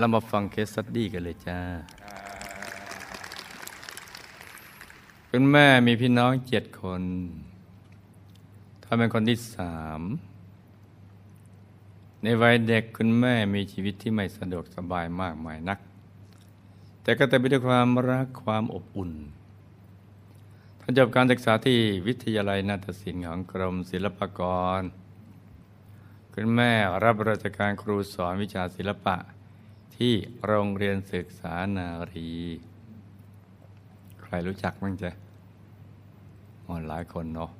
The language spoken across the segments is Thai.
เรามาฟัง case study กันเลยจ้า คุณแม่มีพี่น้องเจ็ดคนท่านเป็นคนที่สาม ในวัยเด็กคุณแม่มีชีวิตที่ไม่สะดวกสบายมากมายนัก แต่ก็เต็มไปด้วยความรักความอบอุ่นท่านจบการศึกษาที่วิทยาลัยนาฏศิลป์ของกรมศิลปากร คุณแม่รับราชการครูสอนวิชาศิลปะ ที่โรงเรียนศึกษานารี ใครรู้จักบ้างจ๊ะอ๋อหลายคนเนาะ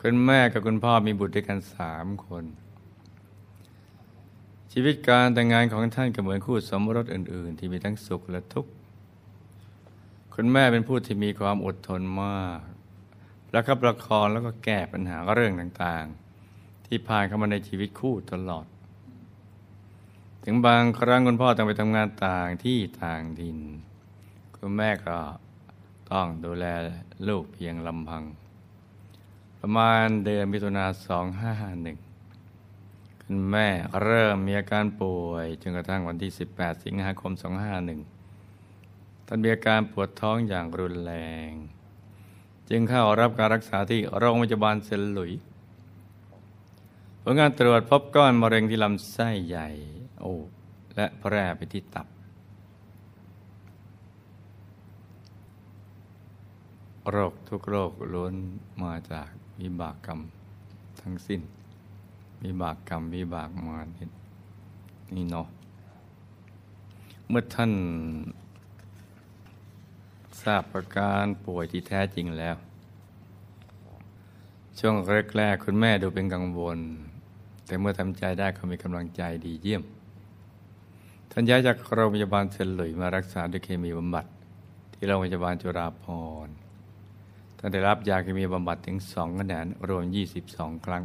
คุณแม่กับคุณพ่อมีบุตรด้วยกันสามคน ชีวิตการแต่งงานของท่านก็เหมือนคู่สมรสอื่น ๆ ที่มีทั้งสุขและทุกข์คุณแม่เป็นผู้ที่มีความอดทนมาก แล้วก็ประคองแล้วก็แก้ปัญหาเรื่องต่างๆ ที่ผ่านเข้ามาในชีวิตคู่ตลอด ถึงบางครั้งคุณพ่อต้องไปทำงานต่างที่ต่างถิ่นคุณแม่ก็ต้องดูแลลูกเพียงลำพัง ประมาณเดือนมิถุนาสองห้าหนึ่งคุณแม่เริ่มมีอาการป่วยจนกระทั่งวันที่ 18 สิงหาคม 251ท่านมีอาการปวดท้องอย่างรุนแรง จึงเข้ารับการรักษาที่โรงพยาบาลเซนหลุยผลการตรวจพบก้อนมะเร็งที่ลำไส้ใหญ่ โอ้และแพร่ไปที่ตับ โรคทุกโรคล้วนมาจากวิบากกรรมทั้งสิ้น วิบากกรรมวิบากมานี่นี่เนาะเมื่อท่านทราบอาการป่วยที่แท้จริงแล้ว ช่วงแรกๆคุณแม่ดูเป็นกังวล แต่เมื่อทำใจได้เขามีกำลังใจดีเยี่ยม ท่านย้ายจากโรงพยาบาลเซนหลุยมารักษาด้วยเคมีบำบัด ที่โรงพยาบาลจุฬาภรณ์ท่านได้รับยาเคมีบำบัดถึงสองคะแนรวม 22 ครั้ง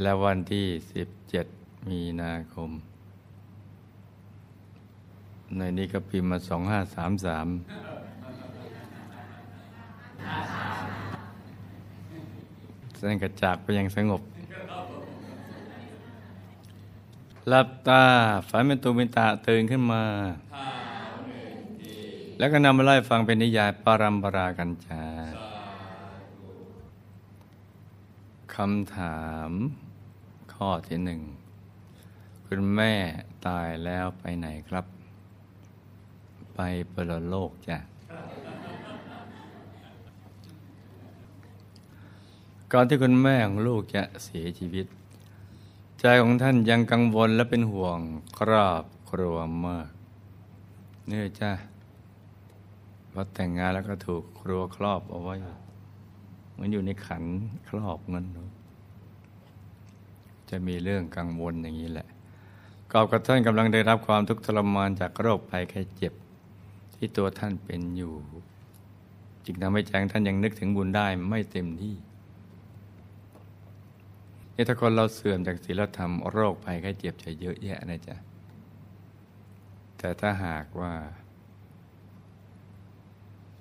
และวันที่ 17 มีนาคม ในนี้ก็พิมพ์มา 2533แสดงกระจากไปยังสงบ หลับตาฝันเป็นตูเป็นตาตื่นขึ้นมา แล้วก็นำมาไล่ฟังเป็นนิยายปารัมปรากัญจาคำถาม ข้อที่หนึ่งคุณแม่ตายแล้วไปไหนครับ ไปเปรโลกจ้ะก่อนที่คุณแม่ของลูกจะเสียชีวิต ใจของท่านยังกังวลและเป็นห่วงครอบครัวมากเนื่อจ้าพอแต่งงานแล้วก็ถูกครัวครอบเอาไว้เหมันอยู่ในขันครอบเงินจะมีเรื่องกังวลอย่างนี้แหละกอบกับท่านกำลังได้รับความทุกข์ทรมานจากโรคภัยไข้เจ็บ ที่ตัวท่านเป็นอยู่ จึงทำให้ใจงท่านยังนึกถึงบุญได้ไม่เต็มที่ นี่ถ้าคนเราเสื่อมจากศีลธรรมโรคภัยไข้เจ็บจะเยอะแยะนะจ๊ะ แต่ถ้าหากว่า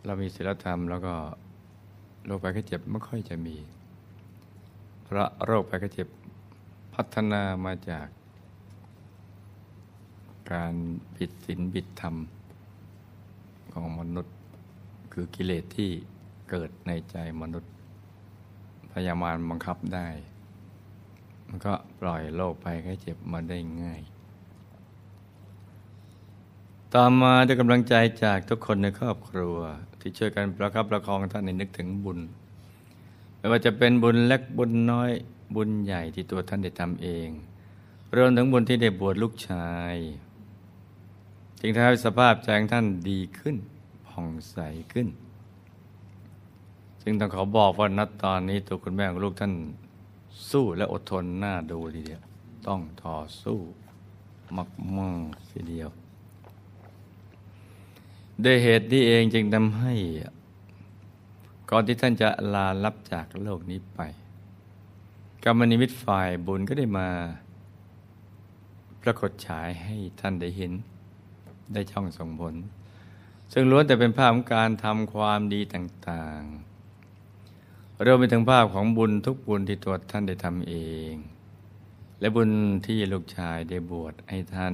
เรามีศีลธรรมแล้วก็โรคภัยไข้เจ็บไม่ค่อยจะมี เพราะโรคภัยไข้เจ็บพัฒนามาจาก การผิดศีลผิดธรรม ของมนุษย์คือกิเลสที่เกิดในใจมนุษย์พยามารบังคับได้ มันก็ปล่อยโรคภัยไข้เจ็บมาได้ง่าย ต่อมาด้วยกำลังใจจากทุกคนในครอบครัว ที่ช่วยกันประคับประคองท่านในนึกถึงบุญ ไม่ว่าจะเป็นบุญเล็กบุญน้อยบุญใหญ่ที่ตัวท่านได้ทำเองรวมถึงบุญที่ได้บวชลูกชายจึงทำให้สภาพใจของท่านดีขึ้นผ่องใสขึ้น ซึ่งต้องขอบอกว่านัดตอนนี้ตัวคุณแม่ของลูกท่าน สู้และอดทนน้าดูทีเดียว ต้องต่อสู้มากมากทีเดียวด้วยเหตุนี้เองจึงทำให้ ก่อนที่ท่านจะลาลับจากโลกนี้ไปกรรมนิมิตฝ่ายบุญก็ได้มาปรากฏฉายให้ท่านได้เห็น ได้ช่องส่งผล ซึ่งล้วนแต่เป็นภาพของการทำความดีต่างๆ รวมไปถึงภาพของบุญทุกบุญที่ตัวท่านได้ทำเอง และบุญที่ลูกชายได้บวชให้ท่าน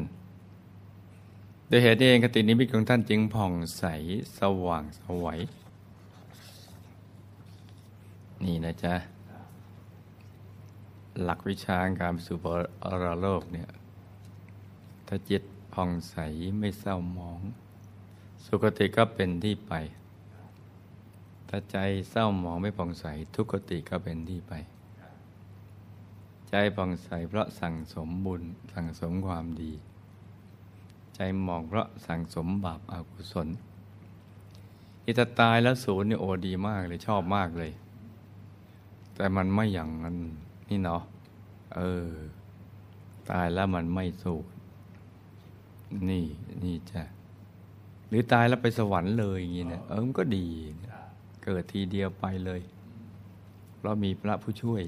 โดยเหตุนี้เองคตินิมิตของท่านจึงผ่องใสสว่างสวัยนี่นะจ๊ะ หลักวิชาการสู่ปรโลกเนี่ย ถ้าจิตผ่องใสไม่เศร้าหมอง สุคติก็เป็นที่ไป ถ้าใจเศร้าหมองไม่ผ่องใสทุกขติก็เป็นที่ไป ใจผ่องใสเพราะสั่งสมบุญสั่งสมความดี ใจหมองเพราะสั่งสมบาปอากุศลอิตาตายแล้วศูนย์นี่โอดีมากเลยชอบมากเลย แต่มันไม่อย่างนั้นนี่เนาะเออ ตายแล้วมันไม่สูญนี่นี่จ้ะหรือตายแล้วไปสวรรค์เลยอย่างนี้นะเออมันก็ดี เกิดทีเดียวไปเลย เพราะมีพระผู้ช่วย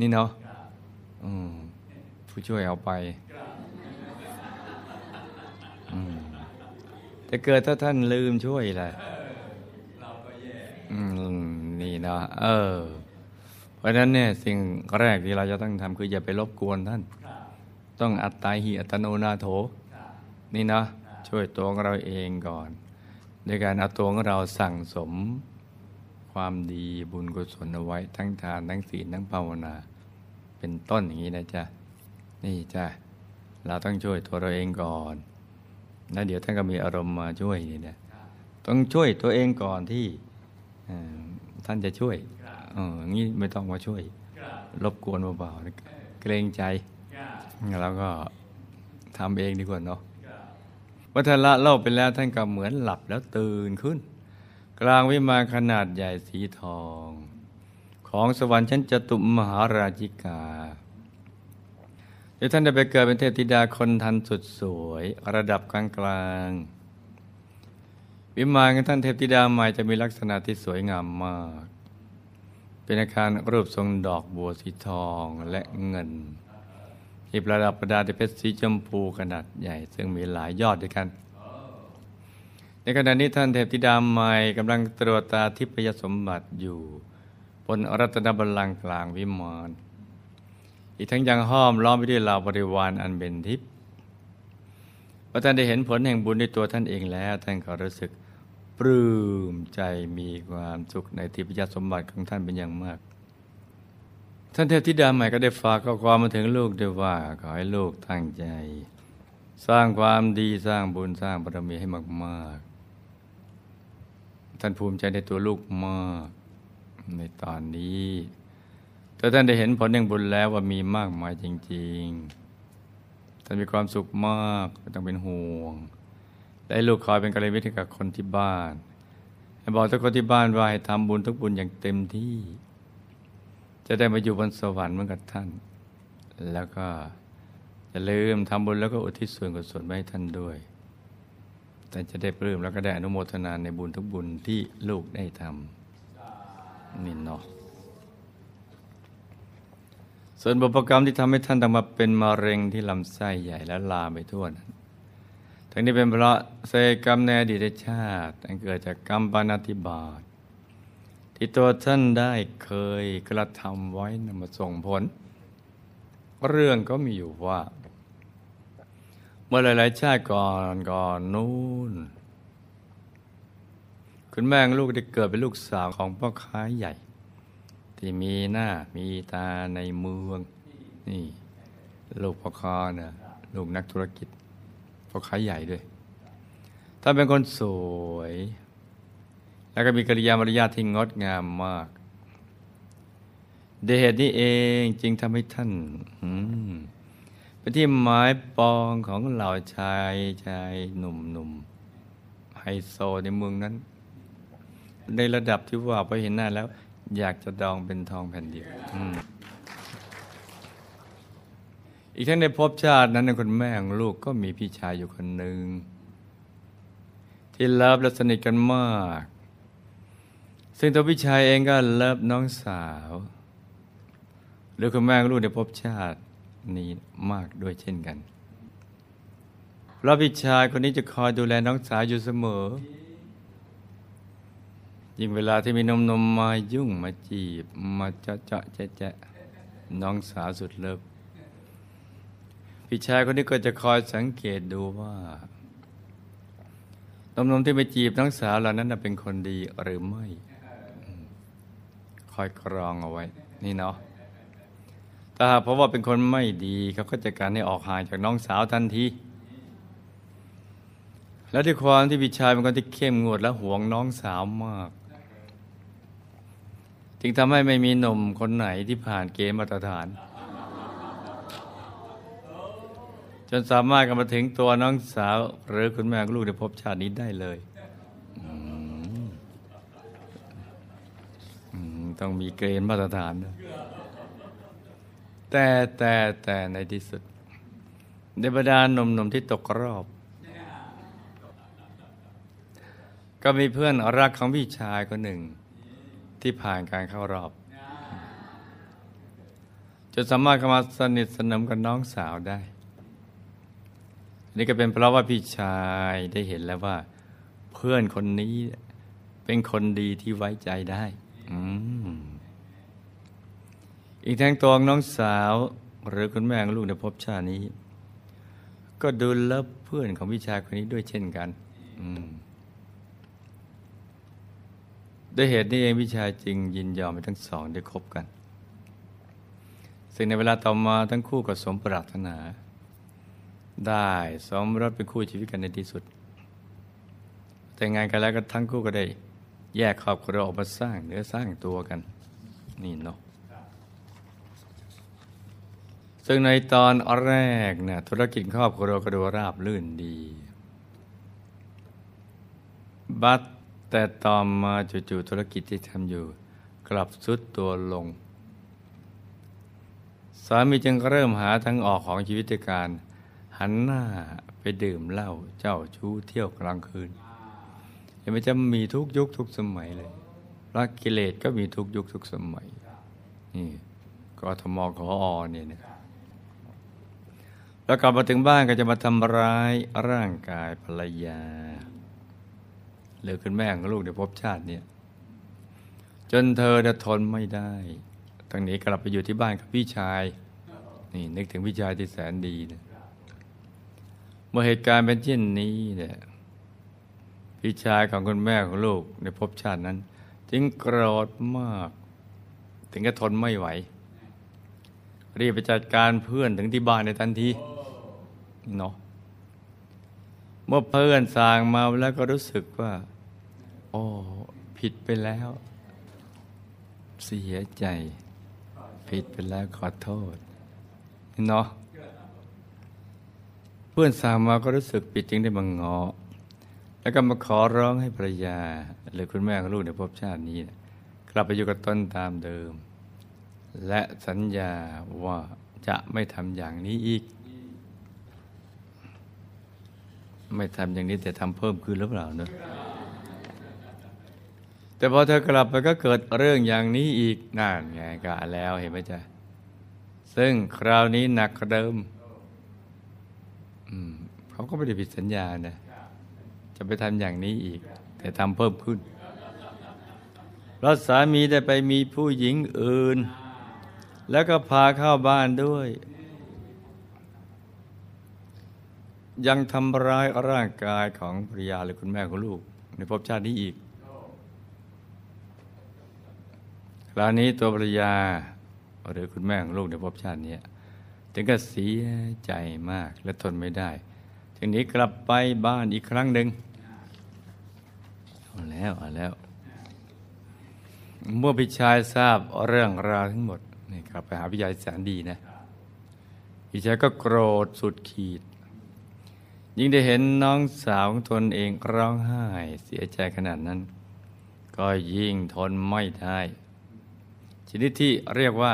นี่เนาะอืมผู้ช่วยเอาไปอืมแต่เกิดถ้าท่านลืมช่วยล่ะอืมนี่เนาะเออ เพราะฉะนั้นเนี่ยสิ่งแรกที่เราจะต้องทำคืออย่าไปรบกวนท่าน ต้องอัตตาหิอัตโนนาโถ นี่นะช่วยตัวของเราเองก่อนในการเอาตัวของเราสั่งสม ความดีบุญกุศลเอาไว้ทั้งทานทั้งศีลทั้งภาวนา เป็นต้นอย่างนี้นะจ๊ะนี่จ้ะเราต้องช่วยตัวเราเองก่อนแล้วเดี๋ยวท่านก็มีอารมณ์มาช่วยนี่นะต้องช่วยตัวเองก่อนที่เอ่อท่านจะช่วยเอออย่างนี้ไม่ต้องมาช่วย รบกวนเบาๆเกรงใจแล้วก็ทำเองดีกว่าเนาะวัฒละเล่าไปแล้วท่านก็เหมือนหลับแล้วตื่นขึ้น กลางวิมานขนาดใหญ่สีทอง ของสวรรค์ชั้นจตุมหาราชิกาเดี๋ยวท่านได้ไปเกิดเป็นเทพธิดาคนทันสุดสวยระดับกลางกลางวิมานของท่านเทพธิดาใหม่จะมีลักษณะที่สวยงามมาก เป็นอาคารรูปทรงดอกบัวสีทองและเงินที่ประดับประดาด้วยเพชรสีชมพูขนาดใหญ่ ซึ่งมีหลายยอดด้วยกัน ในขณะนี้ท่านเทพธิดาใหม่กำลังตรวจตาทิพยสมบัติอยู่ บนรัตนบัลลังก์กลางวิมานอีกทั้งยังห้อมล้อมไปด้วยเหล่าบริวารอันเป็นทิพย์พอท่านได้เห็นผลแห่งบุญในตัวท่านเองแล้ว ท่านก็รู้สึกปลื้มใจมีความสุขในทิพยสมบัติของท่านเป็นอย่างมาก ท่านเทพธิดาใหม่ก็ได้ฝากข้อความมาถึงลูกด้วยว่าขอให้ลูกตั้งใจ สร้างความดีสร้างบุญสร้างบารมีให้มาก ท่านภูมิใจในตัวลูกมากในตอนนี้แต่ท่านได้เห็นผลแห่งบุญแล้วว่ามีมากมายจริง ๆ ท่านมีความสุขมากไม่ต้องเป็นห่วง และลูกคอยเป็นกัลยาณมิตรกับคนที่บ้านให้บอกทุกคนที่บ้านว่าให้ทำบุญทุกบุญอย่างเต็มที่ จะได้มาอยู่บนสวรรค์เหมือนกับท่าน แล้วก็อย่าลืมทำบุญแล้วก็อุทิศส่วนกุศลไว้ให้ท่านด้วย แต่จะได้ปลื้มแล้วก็ได้อนุโมทนาในบุญทุกบุญที่ลูกได้ทำนี่เนาะส่วนบุพกรรมที่ทำให้ท่านต้องมาเป็นมะเร็งที่ลำไส้ใหญ่และลามไปทั่วนั้นทั้งนี้เป็นเพราะเศกรรมในอดีตชาติอันเกิดจากกรรมปานาติบาตที่ตัวท่านได้เคยกระทำไว้นำมาส่งผล เรื่องก็มีอยู่ว่า เมื่อหลาย ๆ ชาติก่อนก่อนนู้นคุณแม่งลูกได้เกิดเป็นลูกสาวของพ่อค้าใหญ่ ที่มีหน้ามีตาในเมือง นี่ ลูกพ่อค้านะลูกนักธุรกิจพ่อค้าใหญ่ด้วยถ้านเป็นคนสวย แล้วก็มีกิริยามารยาทที่งดงามมากเดเหตุนี้เองจึงทำให้ท่าน อืม เป็นที่หมายปองของเหล่าชายชายหนุ่มหนุ่มไฮโซในเมืองนั้น ในระดับที่ว่าพอเห็นหน้าแล้ว อยากจะดองเป็นทองแผ่นเดียวอีกทั้งในภพชาตินั้นนคุณแม่ของลูกก็มีพี่ชายอยู่คนหนึ่งที่เลิฟและสนิทกันมาก ซึ่งตัวพี่ชายเองก็เลิฟน้องสาว หรือคุณแม่ของลูกในภพชาติ นี้มากด้วยเช่นกันเพราะพี่ชายคนนี้จะคอยดูแลน้องสาวอยู่เสมอ ยิ่งเวลาที่มีนมนมมายุ่งมาจีบ มาเจาะเจาะแจ๊ะน้องสาวสุดเลิฟพี่ชายคนนี้ก็จะคอยสังเกตดูว่านุ่มที่ไปจีบน้องสาวเหล่านั้นเป็นคนดีหรือไม่ คอยกรองเอาไว้ นี่เนาะ ถ้าหากเพราะว่าเป็นคนไม่ดีเขาก็จะการให้ออกห่างจากน้องสาวทันที และด้วยความที่พี่ชายเป็นคนที่เข้มงวดและหวงน้องสาวมาก จึงทำให้ไม่มีหนุ่มคนไหนที่ผ่านเกณฑ์มาตรฐาน จนสามารถกลับมาถึงตัวน้องสาว หรือคุณแม่ลูกในภพชาตินี้ได้เลยต้องมีเกณฑ์มาตรฐานด้วย แต่แต่แต่ในที่สุด ในบรรดาหนุ่มๆที่ตกรอบ ก็มีเพื่อนรักของพี่ชายคนหนึ่ง ที่ผ่านการเข้ารอบจนสามารถเข้ามาสนิทสนมกับน้องสาวได้ นี่ก็เป็นเพราะว่าพี่ชายได้เห็นแล้วว่า เพื่อนคนนี้เป็นคนดีที่ไว้ใจได้ อืม อีกทั้งตัวน้องสาวหรือคุณแม่ของลูกในภพชาตินี้ ก็ดูเลิฟเพื่อนของพี่ชายคนนี้ด้วยเช่นกันด้วยเหตุนี้เองพี่ชายจึงยินยอมให้ทั้งสองได้คบกัน ซึ่งในเวลาต่อมาทั้งคู่ก็สมปรารถนา ได้สมรสเป็นคู่ชีวิตกันในที่สุด แต่งงานกันแล้วก็ทั้งคู่ก็ได้ แยกครอบครัวออกมาสร้างเนื้อสร้างตัวกัน นี่เนาะ ซึ่งในตอนแรกเนี่ยธุรกิจครอบครัวก็ดูราบลื่นดี บัตแต่ต่อมาจู่ๆธุรกิจที่ทำอยู่ กลับสุดตัวลง สามีจึงเริ่มหาทางออกของชีวิตด้วยการ หันหน้าไปดื่มเหล้าเจ้าชู้เที่ยวกลางคืนเห็นไหมจะมีทุกยุคทุกสมัยเลยรักกิเลสก็มีทุกยุคทุกสมัยนี่กทมขออเนี่ยนะ แล้วกลับมาถึงบ้านก็จะมาทำร้ายร่างกายภรรยาหรือคุณแม่ของลูกในภพชาติเนี่ยจนเธอจะทนไม่ได้ทั้งนี้กลับไปอยู่ที่บ้านกับพี่ชาย นี่นึกถึงพี่ชายที่แสนดีนะเมื่อเหตุการณ์เป็นเช่นนี้เนี่ยพี่ชายของคุณแม่ของลูกในภพชาตินั้น จึงโกรธมาก ถึงกับทนไม่ไหว รีบไปจัดการเพื่อนถึงที่บ้านในทันที เนาะเมื่อเพื่อนสั่งมาแล้วก็รู้สึกว่าโอ้ผิดไปแล้ว เสียใจ ผิดไปแล้วขอโทษเนาะเพื่อนสามมาก็รู้สึกผิดจึงได้มางงอแล้วก็มาขอร้องให้ภรรยา หรือคุณแม่ของลูกในภพชาตินี้นะกลับไปอยู่กับต้นตามเดิม และสัญญาว่าจะไม่ทำอย่างนี้อีก ไม่ทำอย่างนี้แต่ทำเพิ่มขึ้นหรือเปล่าเนอะแต่พอเธอกลับไปก็เกิดเรื่องอย่างนี้อีกนั่นไงกะแล้วเห็นไหมจ๊ะ ซึ่งคราวนี้หนักกว่าเดิมเขาก็ไม่ได้ผิดสัญญานะจะไปทำอย่างนี้อีก แต่ทำเพิ่มขึ้นเพราะสามีได้ไปมีผู้หญิงอื่น แล้วก็พาเข้าบ้านด้วย ยังทำร้ายร่างกายของภรรยาหรือคุณแม่ของลูก ในภพชาตินี้อีกคราวนี้ตัวภรรยาหรือคุณแม่ของลูกในภพชาตินี้ถึงก็เสียใจมากและทนไม่ได้จึงนี้กลับไปบ้านอีกครั้งหนึ่งเอาแล้วเอาแล้ว เมื่อพี่ชายทราบเรื่องราวทั้งหมดนี่กลับไปหาพี่ชายแสนดีนะพี่ชายก็โกรธสุดขีด ยิ่งได้เห็นน้องสาวของตนเองร้องไห้เสียใจขนาดนั้น ก็ยิ่งทนไม่ได้ชนิดที่เรียกว่า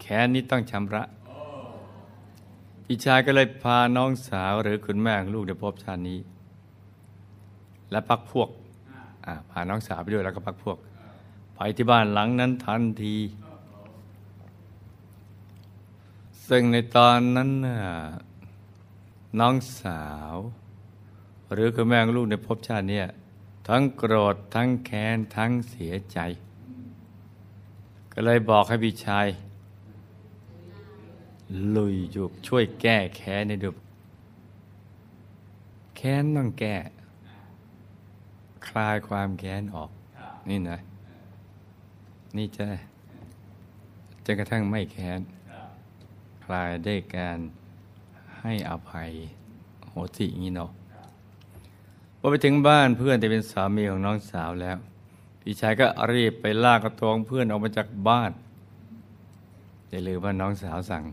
แค้นนี้ต้องชำระพี่ชายก็เลยพาน้องสาวหรือคุณแม่ลูกในภพชาตินี้ และพักพวกพาน้องสาวไปด้วยแล้วก็พักพวกไปที่บ้านหลังนั้นทันที ซึ่งในตอนนั้นน้ น้องสาว หรือคุณแม่ลูกในภพชาตินี้ทั้งโกรธทั้งแค้นทั้งเสียใจ ก็เลยบอกให้พี่ชาย ลุยอยู่ช่วยแก้แค้นในดูแค้นต้องแก้ คลายความแค้นออก นี่นะ นี่จะจนกระทั่งไม่แค้น คลายได้การ ให้อภัยโหสิอย่างนี้เนาะพอไปถึงบ้านเพื่อนที่เป็นสามีของน้องสาวแล้ว พี่ชายก็รีบไปลากกระตวงเพื่อนออกมาจากบ้านอย่าลืมว่าน้องสาวสั่ง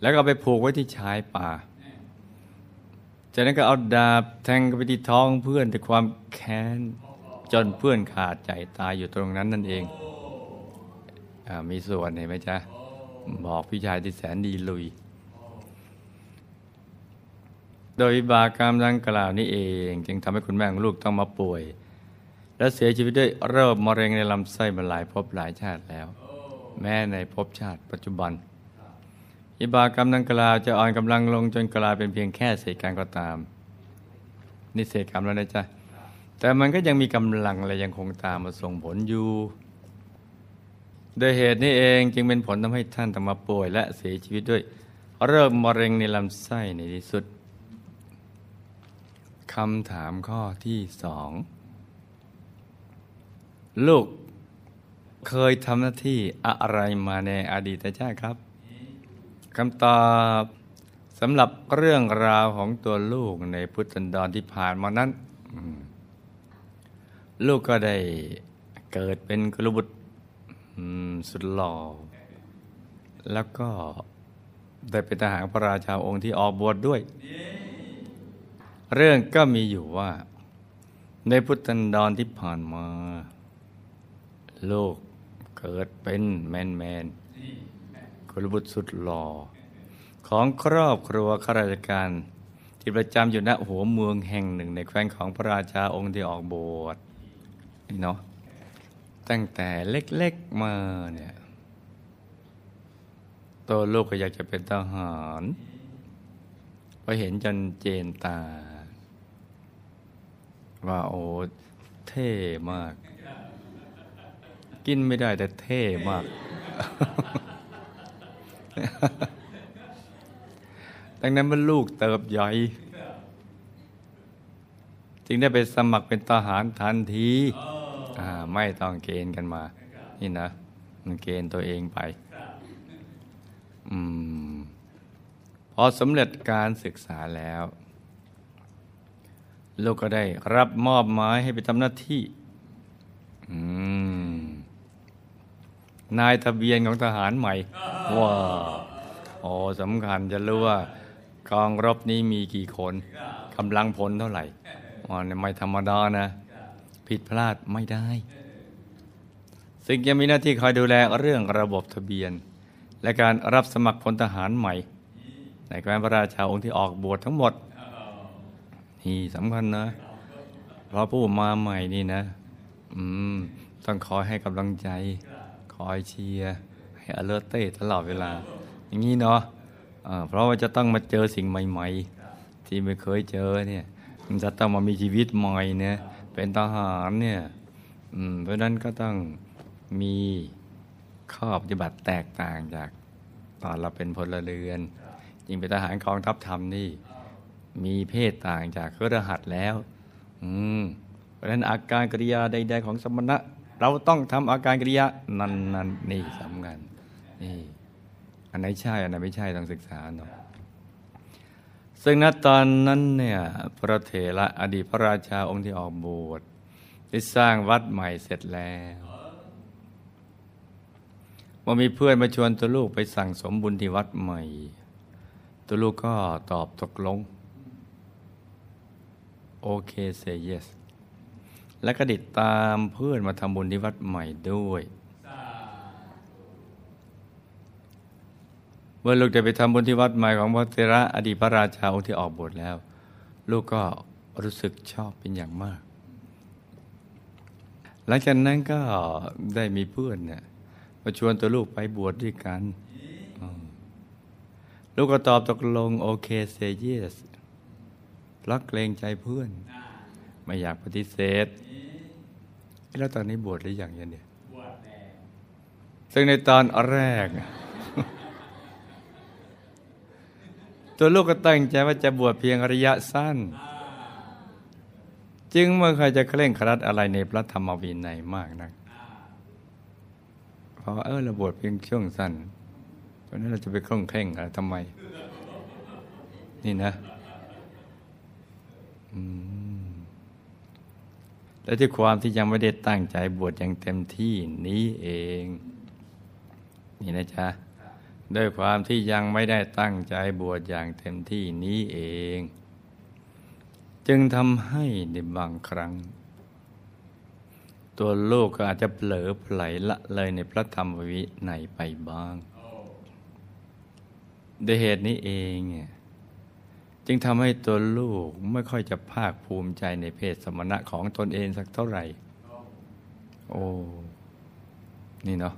แล้วก็ไปผูกไว้ที่ชายป่า จากนั้นก็เอาดาบแทงไปที่ท้องเพื่อนด้วยความแค้นจนเพื่อนขาดใจตายอยู่ตรงนั้นนั่นเองอมีส่วนเห็นไหมจ๊ะ บอกพี่ชายที่แสนดีลุย โดยวิบากรรมดังกล่าวนี้เอง จึงทำให้คุณแม่ของลูกต้องมาป่วย และเสียชีวิตด้วยโรคมะเร็งในลำไส้มาหลายภพหลายชาติแล้ว แม้ในภพชาติปัจจุบันวิบากรรมดังกล่าวจะอ่อนกำลังลงจนกลายเป็นเพียงแค่เศษกรรมก็ตาม นี่เศษกรรมแล้วนะจ๊ะแต่มันก็ยังมีกำลังและยังคงตามมาส่งผลอยู่โดยเหตุนี้เองจึงเป็นผลทำให้ท่านต้องมาป่วย และเสียชีวิตด้วยโรคมะเร็งในลำไส้ในที่สุด คำถามข้อที่สองลูกเคยทำหน้าที่อะไรมาในอดีตชาติครับคำตอบสำหรับเรื่องราวของตัวลูกในพุทธันดรที่ผ่านมานั้น ลูกก็ได้เกิดเป็นกลุบุตรสุดหล่อ แล้วก็ได้เป็นทหารพระราชาองค์ที่ออกบวชดด้วย เรื่องก็มีอยู่ว่า ในพุทธันดรที่ผ่านมา โลกเกิดเป็นแมนแมนกุลบุตรสุดหล่อ ของครอบครัวข้าราชการ ที่ประจำอยู่ณหัวเมืองแห่งหนึ่งในแคว้นของพระราชาองค์ที่ออกบวชนี่เนาะตั้งแต่เล็กๆมาเนี่ยตัวลูกก็อยากจะเป็นทหารพอเห็นจนเจนตา ว่าโอ้เท่มาก กินไม่ได้แต่เท่มาก ดังนั้นมันลูกเติบใหญ่ จึงได้ไปสมัครเป็นทหารทันทีไม่ต้องเกณฑ์กันมา นี่นะ มันเกณฑ์ตัวเองไปอืมพอสำเร็จการศึกษาแล้ว ลูกก็ได้รับมอบหมายให้ไปทำหน้าที่นายทะเบียนของทหารใหม่ว้าโอ้สำคัญจะรู้ว่ากองรบนี้มีกี่คนกำลังพลเท่าไหร่อ๋อไม่ธรรมดานะ ผิดพลาดไม่ได้ ซึ่งจะมีหน้าที่คอยดูแลเรื่องระบบทะเบียน และการรับสมัครพลทหารใหม่ ในแคว้นพระราชาองค์ที่ออกบวชทั้งหมด นี่สำคัญนะ เพราะผู้มาใหม่นี่นะ อืม ต้องคอยให้กำลังใจ คอยเชียร์ให้อเลอร์เต้ตลอดเวลา อย่างนี้เนาะะเพราะว่าจะต้องมาเจอสิ่งใหม่ ๆ ที่ไม่เคยเจอเนี่ย มันจะต้องมามีชีวิตใหม่เนี่ยเป็นทหารเนี่ยเพราะนั้นก็ต้องมีข้อปฏิบัติแตกต่างจากตอนเราเป็นพลเรือน ยิ่งเป็นทหารกองทัพธรรมนี่ มีเพศต่างจากเครือหัดแล้ว อืม เพราะฉะนั้นอาการกริยาใด ๆ ของสมณะ เราต้องทำอาการกริยานั้นนันนี่สำคัญนี่อันไหนใช่ อันไหนไม่ใช่ต้องศึกษาเนาะซึ่งณตอนนั้นเนี่ยพระเถระอดีตพระราชาองค์ที่ออกบวชได้สร้างวัดใหม่เสร็จแล้วว่ามีเพื่อนมาชวนตัวลูกไปสั่งสมบุญที่วัดใหม่ ตัวลูกก็ตอบตกลง โอเคเซเยส และก็ติดตามเพื่อนมาทำบุญที่วัดใหม่ด้วยเมื่อลูกได้ไปทำบุญที่วัดใหม่ของพระเทระอดีตพระราชาองค์ที่ออกบวชแล้ว ลูกก็รู้สึกชอบเป็นอย่างมาก หลังจากนั้นก็ได้มีเพื่อนเนี่ยมาชวนตัวลูกไปบวชดด้วยกัน ลูกก็ตอบตกลงโอเคเซเยส รักเกรงใจเพื่อน ไม่อยากปฏิเสธ แล้วตอนนี้บวชหรือยังเนี่ยซึ่งในตอนแรก ตัวลูกก็ตั้งใจว่าจะบวชเพียงระยะสั้น จึงไม่เคยจะเคร่งครัดอะไรในพระธรรมวินัยมากนักเพราะว่าเออเราบวชเพียงช่วงสั้นเพราะนั้นเราจะไปคล่องเคร่งอะไรทำไม นี่นะอืม และที่ความที่ยังไม่ได้ตั้งใจบวชอย่างเต็มที่นี้เอง นี่นะจ๊ะด้วยความที่ยังไม่ได้ตั้งใจบวชอย่างเต็มที่นี้เอง จึงทำให้ในบางครั้ง ตัวลูกก็อาจจะเผลอไผลละเลยในพระธรรมวินัยไปบ้างด้วยเหตุนี้เองเนี่ย จึงทำให้ตัวลูกไม่ค่อยจะภาคภูมิใจในเพศสมณะของตนเองสักเท่าไหร่ โอ้ นี่เนาะ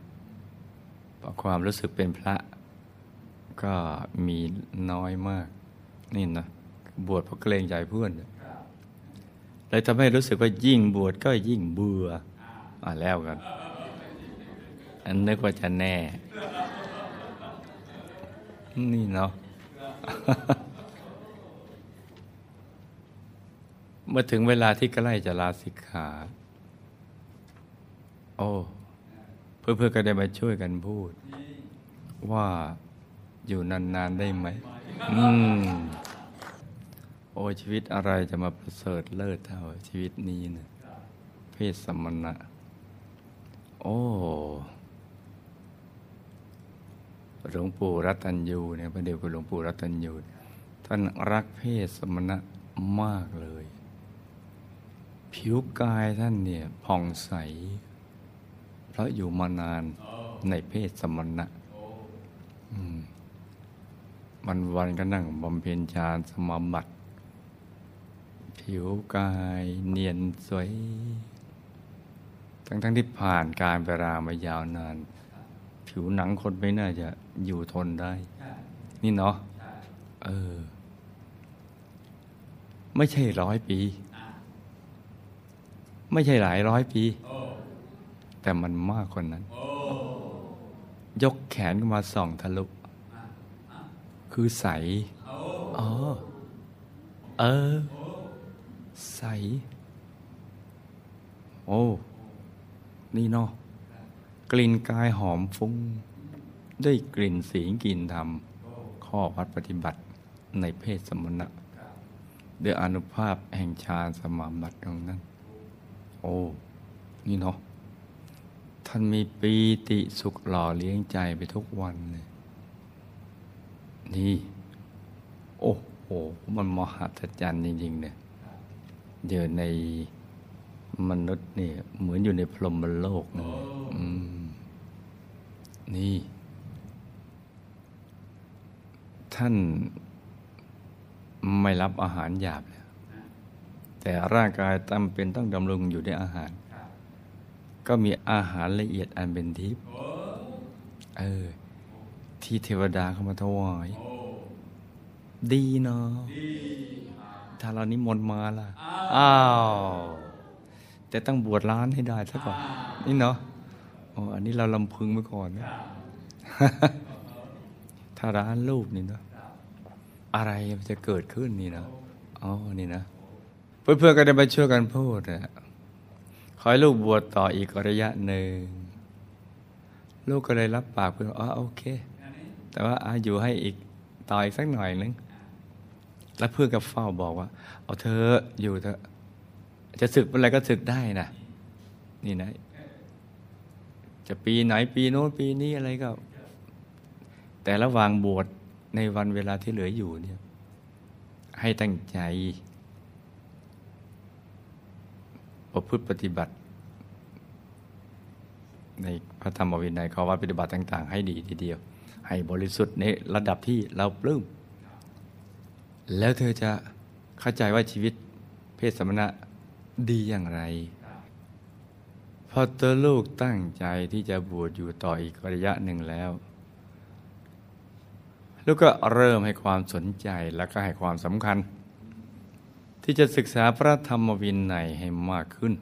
เพระความรู้สึกเป็นพระ ก็มีน้อยมาก นี่นะบวชเพราะเกรงใจเพื่อนเลยทำให้รู้สึกว่ายิ่งบวชก็ยิ่งเบื่ออะแล้วกัน อันนึกว่าจะแน่ นี่เนาะ เมื่อถึงเวลาที่ใกล้จะลาสิกขา โอ้เพื่อนๆก็ได้มาช่วยกันพูด ว่าอยู่นาน ๆ ได้ไหม อืม โอ้ชีวิตอะไรจะมาประเสริฐเลิศเท่าชีวิตนี้เนะเพศสมณะ โอ้หลวงปู่รัตัญยูเนี่ยพระเดชคุณหลวงปู่รัตัญยูท่านรักเพศสมณะมากเลย ผิวกายท่านเนี่ยผ่องใส เพราะอยู่มานานในเพศสมณะวันวันก็นั่งบำเพ็ญฌานสมาบัติ ผิวกายเนียนสวย ทั้งทั้งที่ผ่านการเวลามายาวนาน ผิวหนังคนไม่น่าจะอยู่ทนได้ นี่เนาะเออ ไม่ใช่ร้อยปี ไม่ใช่หลายร้อยปี แต่มันมากกว่านั้น ยกแขนมาส่องทะลุ คือใสอ๋อเออ ใส โอ้ นี่เนาะกลิ่นกายหอมฟุ้ง ด้วยกลิ่นสีกลิ่นธรรม ข้อวัดปฏิบัติในเพศสมณะด้วยอนุภาพแห่งฌานสมาบัติตรงนั้น โอ้นี่เนาะท่านมีปีติสุขหล่อเลี้ยงใจไปทุกวันเลยนี่ โอ้โห มันมหัศจรรย์จริงๆเนี่ยเดี๋ยวในมนุษย์เนี่ย เหมือนอยู่ในพรหมโลกนั่นเลยอืมนี่ ท่านไม่รับอาหารหยาบแล้ว แต่ร่างกายจำเป็นต้องดำรงอยู่ในอาหาร ก็มีอาหารละเอียดอันเป็นทิพย์เออ ที่เทวดาเข้ามาถวายดีเนาะถ้าเรานิมนต์มาล่ะ อ้าว แต่ต้องบวชร้านให้ได้ซะก่อน นี่เนาะอ๋ออันนี้เราลำพึงไว้ก่อนนะถ้าร้านรูปนี่เนาะอะไรจะเกิดขึ้นนี่นะอ๋อนี่นะ เพื่อนๆก็ได้มาช่วยกันพูดนะขอให้ลูกบวชต่ออีกระยะหนึ่ง ลูกก็เลยรับปากเพื่อนอ๋อโอเค แต่ว่าอาอยู่ให้อีกต่ออีกสักหน่อยนึงแล้วเพื่อนกับเฝ้าบอกว่า เอาเธออยู่เถอะจะศึกเมื่อไรก็ศึกได้นะนี่นะ จะปีไหนปีโน้นปีนี้อะไรก็ แต่ระหว่างบวชในวันเวลาที่เหลืออยู่เนี่ย ให้ตั้งใจ ประพฤติปฏิบัติ ในพระธรรมวินัยข้อวัดปฏิบัติต่าง ๆ ให้ดีทีเดียว ให้บริสุทธิ์ในระดับที่เราปลื้มแล้วเธอจะเข้าใจว่าชีวิตเพศสมณะดีอย่างไรพอตัวลูกตั้งใจที่จะบวชอยู่ต่ออีกระยะหนึ่งแล้วแล้วก็เริ่มให้ความสนใจและก็ให้ความสำคัญ ที่จะศึกษาพระธรรมวินัยให้มากขึ้น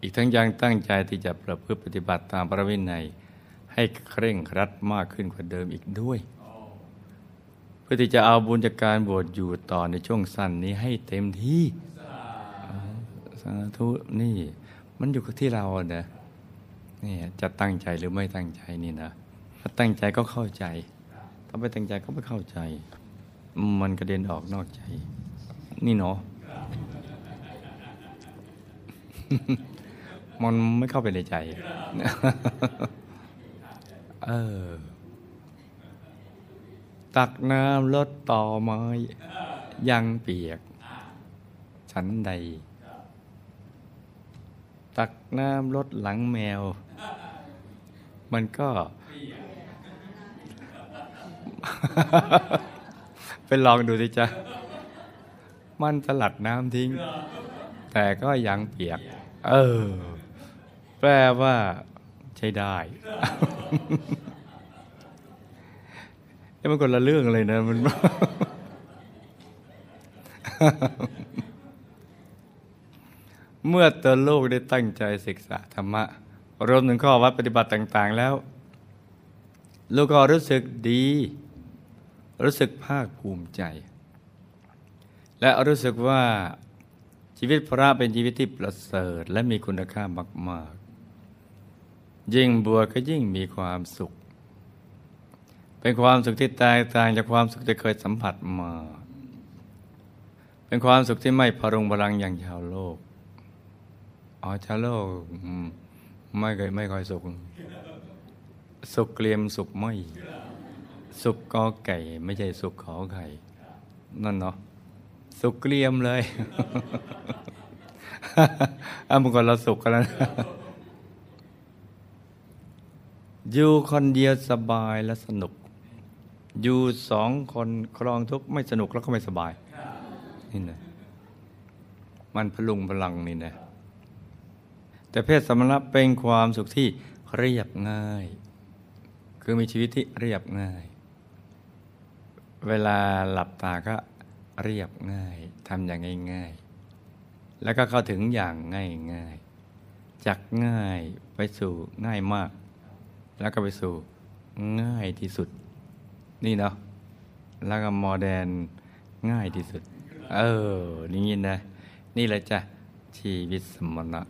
อีกทั้งยังตั้งใจที่จะประพฤติปฏิบัติตามพระวินัย ให้เคร่งครัดมากขึ้นกว่าเดิมอีกด้วย เพื่อที่จะเอาบุญจากการบวชอยู่ต่อในช่วงสั้นนี้ให้เต็มที่สาธุนี่ มันอยู่ที่เราอะนะนี่จะตั้งใจหรือไม่ตั้งใจนี่นะ ถ้าตั้งใจก็เข้าใจ ถ้าไม่ตั้งใจก็ไม่เข้าใจ มันกระเด็นออกนอกใจ นี่เนาะมันไม่เข้าไปในใจ เออ ตักน้ำลดต่อไม้ยังเปียก ฉันใด ตักน้ำลดหลังแมว มันก็ ไปลองดูดิจ๊ะ มันสลัดน้ำทิ้ง แต่ก็ยังเปียก เออ แปลว่า ใช้ได้เอ้มันคนละเรื่องเลยนะมัน เมื่อตัวโลกได้ตั้งใจศึกษาธรรมะรวมถึงข้อวัดปฏิบัติต่าง ๆ แล้ว ลูกก็รู้สึกดี รู้สึกภาคภูมิใจ และรู้สึกว่าชีวิตพระเป็นชีวิตที่ประเสริฐและมีคุณค่ามาก ๆ ยิ่งบวชก็ยิ่งมีความสุข เป็นความสุขที่แตกต่างจากความสุขที่เคยสัมผัสมา เป็นความสุขที่ไม่พรุงพลังอย่างชาวโลก อ๋อชาวโลกไม่เคยไม่ค่อยสุข สุขเกลียมสุขไม่ สุขกอไก่ ไม่ใช่สุขขอไข่นั่นเนาะสุขเกลียมเลยอะมื่อก่อนเราสุขกันแล้วอยู่คนเดียวสบายและสนุก อยู่สองคนครองทุกข์ไม่สนุกแล้วก็ไม่สบาย นี่นะมันพลุงพลังนี่นะแต่เพศสมณะเป็นความสุขที่เรียบง่าย คือมีชีวิตที่เรียบง่าย เวลาหลับตาก็เรียบง่ายทำอย่างง่ายๆ แล้วก็เข้าถึงอย่างง่ายๆ จากง่ายไปสู่ง่ายมาก แล้วก็ไปสู่ง่ายที่สุด นี่เนาะแล้วก็โมเดนง่ายที่สุด เออ นี่นะ นี่แหละจ้ะชีวิตสมณะ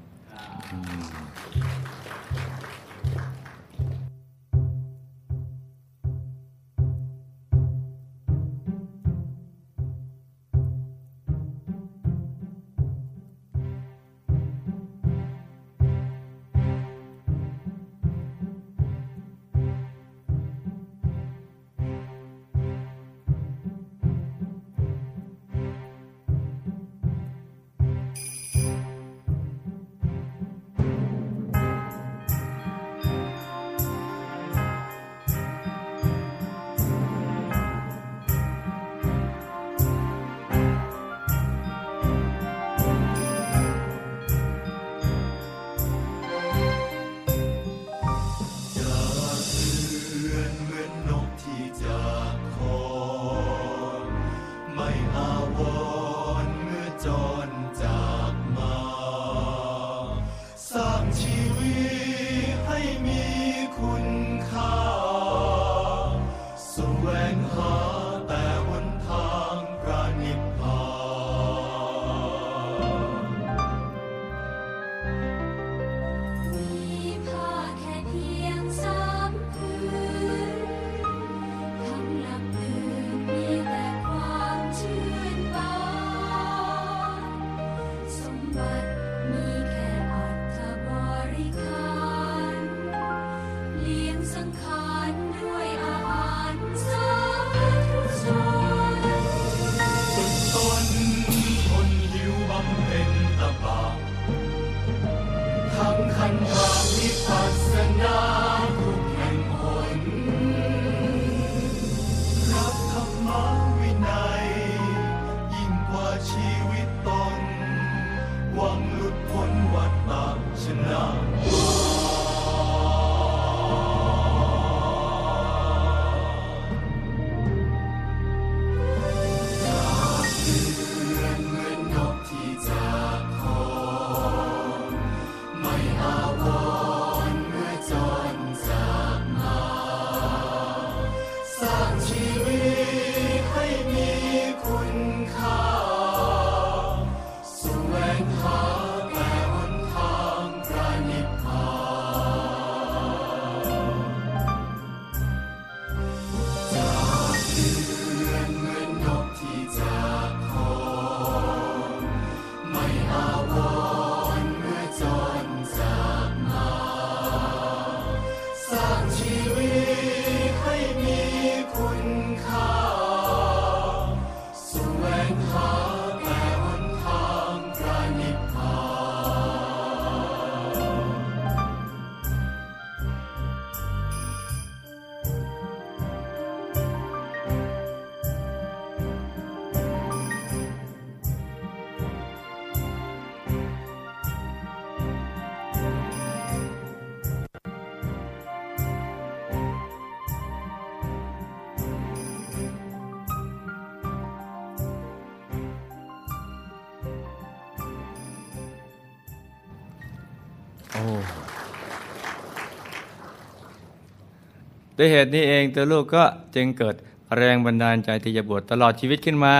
ด้วยเหตุนี้เองตัวลูกก็จึงเกิดแรงบันดาลใจที่จะบวชตลอดชีวิตขึ้นมา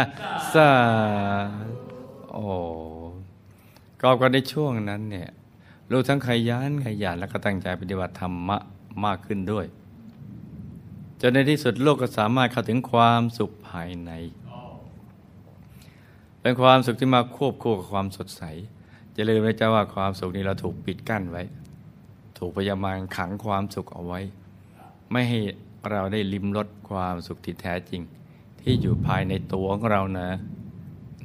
สาโอ้ก็กันในช่วงนั้นเนี่ยลูกทั้งขยันขยันและก็ตั้งใจปฏิบัติธรรมะมากขึ้นด้วยจนในที่สุดลูกก็สามารถเข้าถึงความสุขภายใน เป็นความสุขที่มาควบคู่กับความสดใส จะลืมไม่จ้าว่าความสุขนี้เราถูกปิดกั้นไว้ ถูกพยามารขังความสุขเอาไว้ ไม่ให้เราได้ลิ้มรสความสุขที่แท้จริง ที่อยู่ภายในตัวของเรานะ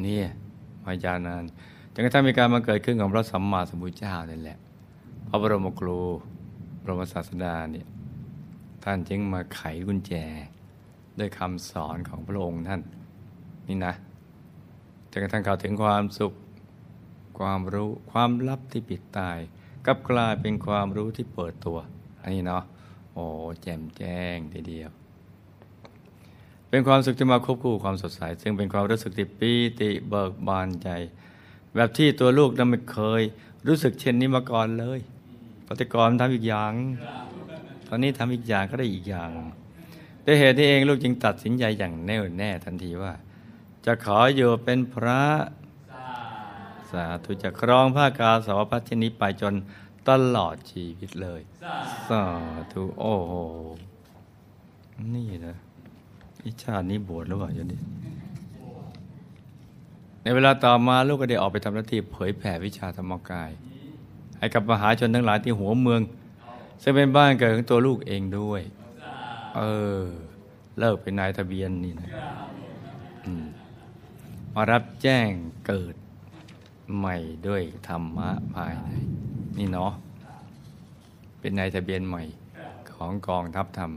นี่มายานานจนกระทั่งมีการมาเกิดขึ้นของพระสัมมาสัมพุทธเจ้านั่นแหละ พระบรมครูบรมศาสดาเนี่ยท่านจึงมาไขกุญแจ ด้วยคำสอนของพระองค์ท่าน นี่นะจนกระทั่งเข้าถึงความสุข ความรู้ความลับที่ปิดตายกับกลายเป็นความรู้ที่เปิดตัว อันนี้เนาะ โอ้แจ่มแจ้งทีเดียว เป็นความสุขที่มาควบคู่ความสดใส ซึ่งเป็นความรู้สึกที่ปีติเบิกบานใจ แบบที่ตัวลูกนั้นไม่เคย รู้สึกเช่นนี้มาก่อนเลยปฏิกรทำอีกอย่าง ตอนนี้ทำอีกอย่างก็ได้อีกอย่างด้วยเหตุนี้เองลูกจึงตัดสินใจอย่างแน่วแน่ทันทีว่า จะขออยู่เป็นพระสาธุจะครองผ้ากาสาวพัชนี้ไปจน ตลอดชีวิตเลย สาธุโอ้โหนี่นะอิชาตินี้บวชหรือเปล่าโยนี่ในเวลาต่อมาลูกก็ได้ออกไปทำหน้าที่เผยแผ่วิชาธรรมกาย ให้กับมหาชนทั้งหลายที่หัวเมือง ซึ่งเป็นบ้านเกิดของตัวลูกเองด้วย เออ เลิกเป็นนายทะเบียนนี่นะมารับแจ้งเกิด ใหม่ด้วยธรรมะภายใน นี่เนาะเป็นนายทะเบียนใหม่ของกองทัพธรรม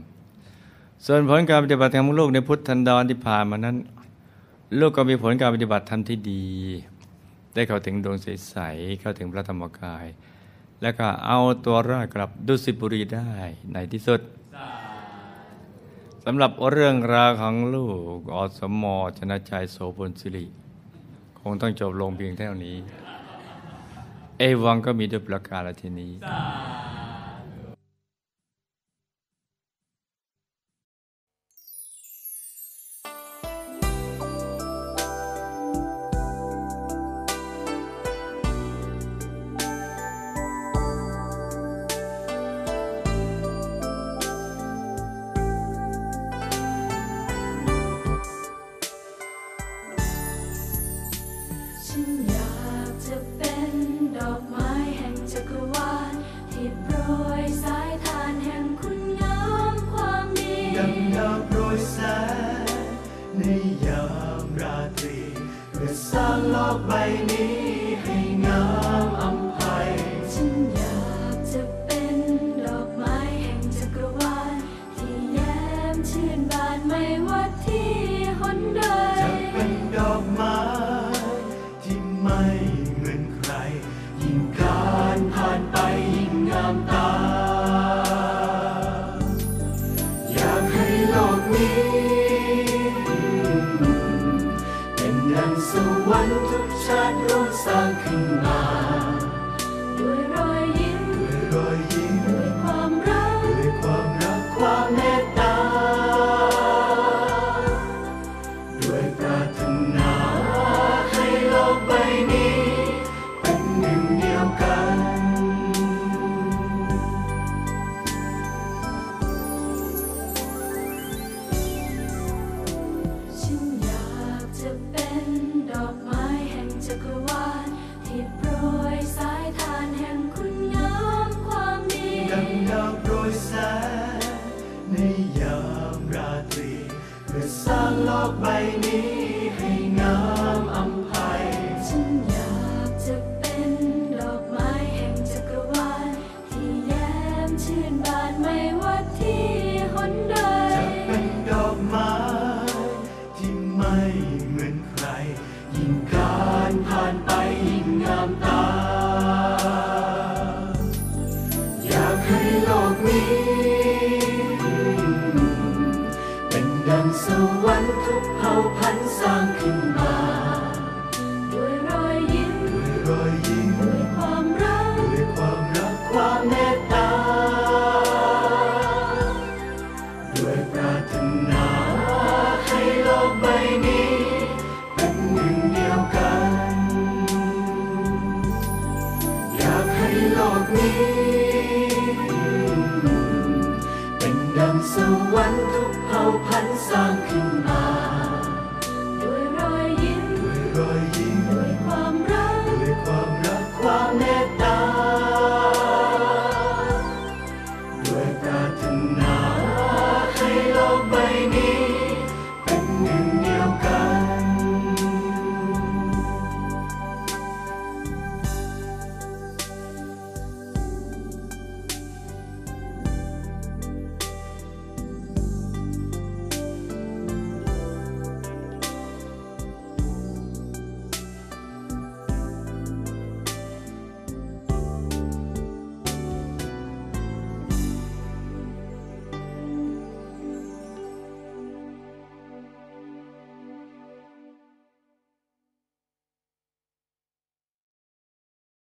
ส่วนผลการปฏิบัติธรรมของลูกในพุทธันดรที่ผ่านมานั้น ลูกก็มีผลการปฏิบัติธรรมที่ดี ได้เข้าถึงดวงใสๆเข้าถึงพระธรรมกาย แล้วก็เอาตัวรอดกลับดุสิตบุรีได้ในที่สุดสำหรับเรื่องราวของลูกอสมอชนะใจโสพลสิริ งต้องจบลงเพียงเท่านี้ เอวังก็มีด้วยประการทีนี้